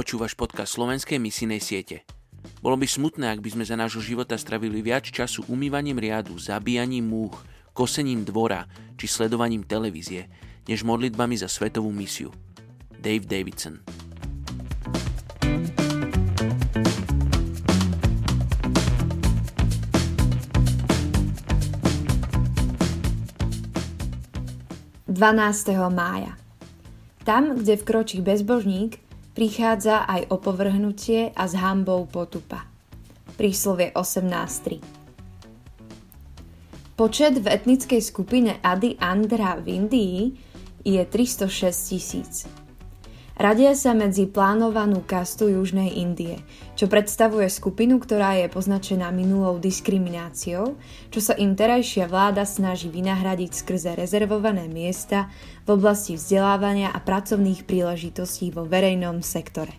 Počúvaš podcast slovenskej misijnej siete. Bolo by smutné, ak by sme za nášho života stravili viac času umývaním riadu, zabíjaním múch, kosením dvora či sledovaním televízie, než modlitbami za svetovú misiu. Dave Davidson Dvanásteho mája Tam, kde vkročí bezbožník, prichádza aj opovrhnutie a s hambou potupa. Príslovie 18.3 Počet v etnickej skupine Adi Andhra v Indii je 306 tisíc. Radia sa medzi plánovanú kastu Južnej Indie, čo predstavuje skupinu, ktorá je poznačená minulou diskrimináciou, čo sa im terajšia vláda snaží vynahradiť skrze rezervované miesta v oblasti vzdelávania a pracovných príležitostí vo verejnom sektore.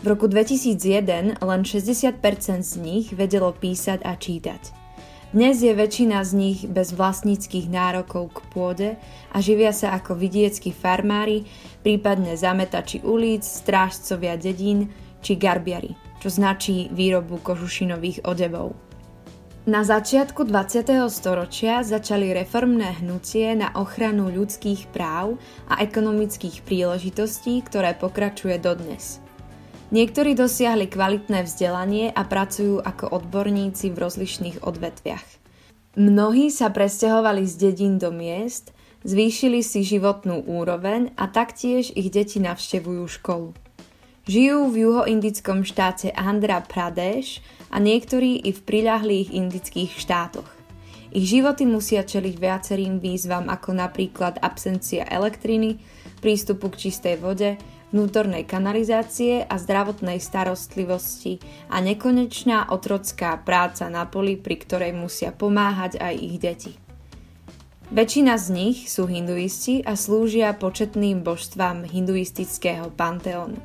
V roku 2001 len 60% z nich vedelo písať a čítať. Dnes je väčšina z nich bez vlastníckých nárokov k pôde a živia sa ako vidieckí farmári, prípadne zametači ulic, strážcovia dedín či garbiari, čo značí výrobu kožušinových odevov. Na začiatku 20. storočia začali reformné hnutie na ochranu ľudských práv a ekonomických príležitostí, ktoré pokračuje dodnes. Niektorí dosiahli kvalitné vzdelanie a pracujú ako odborníci v rozlišných odvetviach. Mnohí sa presťahovali z dedín do miest, zvýšili si životnú úroveň a taktiež ich deti navštevujú školu. Žijú v juhoindickom štáte Andhra Pradesh a niektorí i v priľahlých indických štátoch. Ich životy musia čeliť viacerým výzvam ako napríklad absencia elektriny, prístupu k čistej vode, vnútornej kanalizácie a zdravotnej starostlivosti a nekonečná otrocká práca na poli, pri ktorej musia pomáhať aj ich deti. Väčšina z nich sú hinduisti a slúžia početným božstvám hinduistického panteónu.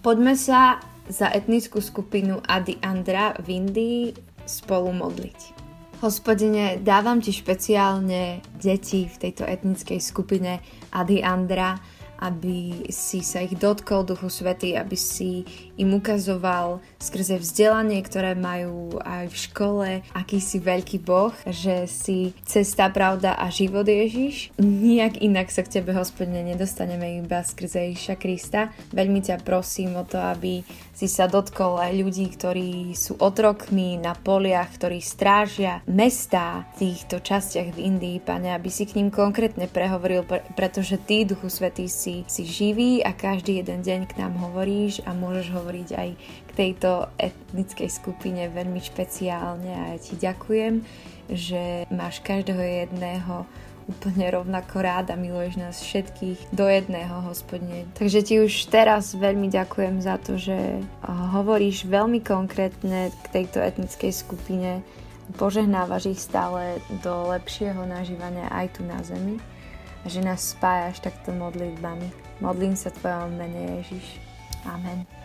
Poďme sa za etnickú skupinu Adi Andra v Indii spolu modliť. Hospodine, dávam ti špeciálne deti v tejto etnickej skupine Adi Andra, aby si sa ich dotkol Duchu Svety, aby si im ukazoval skrze vzdelanie, ktoré majú aj v škole, aký si veľký Boh, že si cesta, pravda a život Ježiš. Nijak inak sa k Tebe, hospodine, nedostaneme iba skrze Ježiša Krista. Veľmi ťa prosím o to, aby si sa dotkol aj ľudí, ktorí sú otrokmi na poliach, ktorí strážia mestá v týchto častiach v Indii, Pane, aby si k ním konkrétne prehovoril, pretože Ty, Duchu Svetý, si živý a každý jeden deň k nám hovoríš a môžeš hovoriť aj k tejto etnickej skupine veľmi špeciálne. A ja Ti ďakujem, že máš každého jedného úplne rovnako rád a miluješ nás všetkých do jedného, hospodine. Takže ti už teraz veľmi ďakujem za to, že hovoríš veľmi konkrétne k tejto etnickej skupine, požehnávaš ich stále do lepšieho nažívania aj tu na zemi že nás spájaš takto modlitbami. Modlím sa tvojom mene Ježiš. Amen.